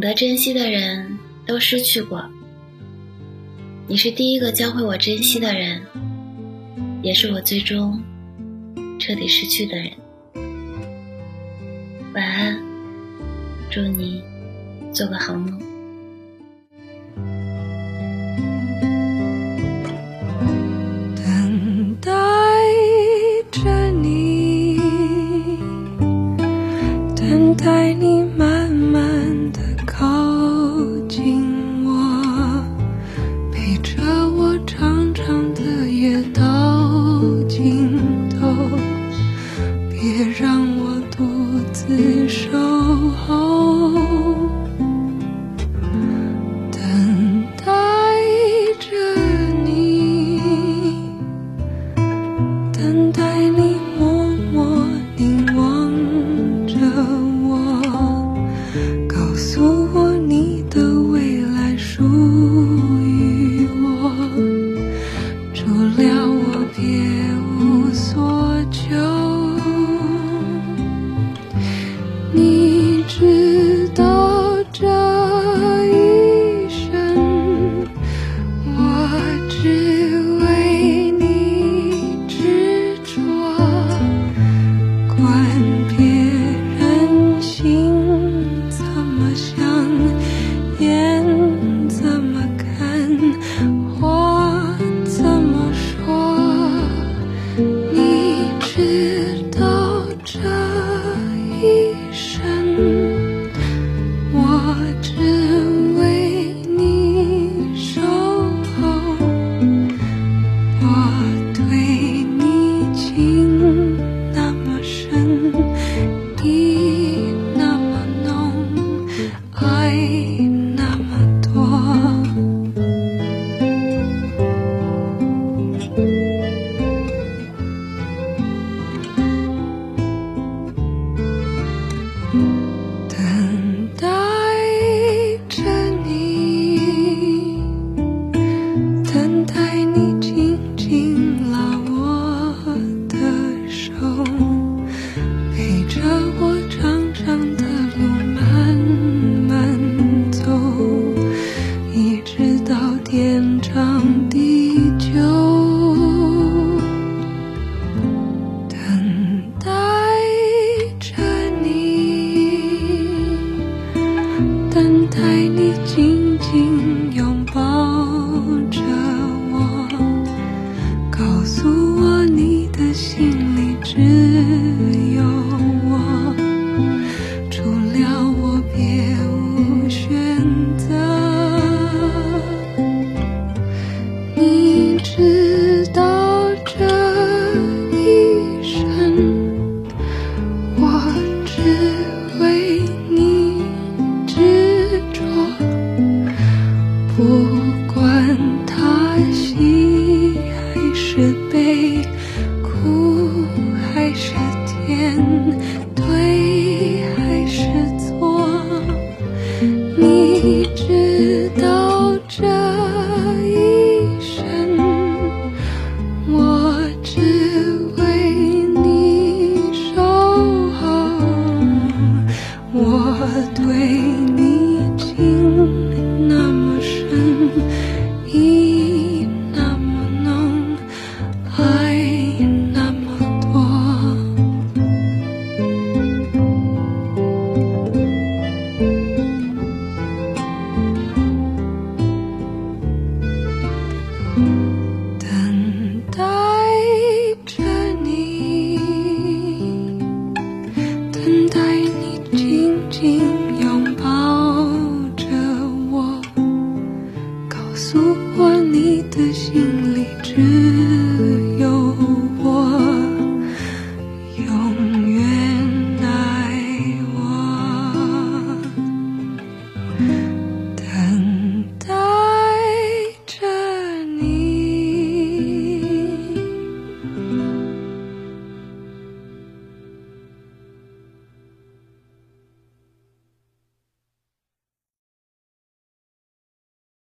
懂得珍惜的人都失去过，你是第一个教会我珍惜的人，也是我最终彻底失去的人。晚安，祝你做个好梦。别让我独自守候，万遍面对还是错。你知道这一生我只为你守候我对你。等待你紧紧拥抱着我告诉我你的心里只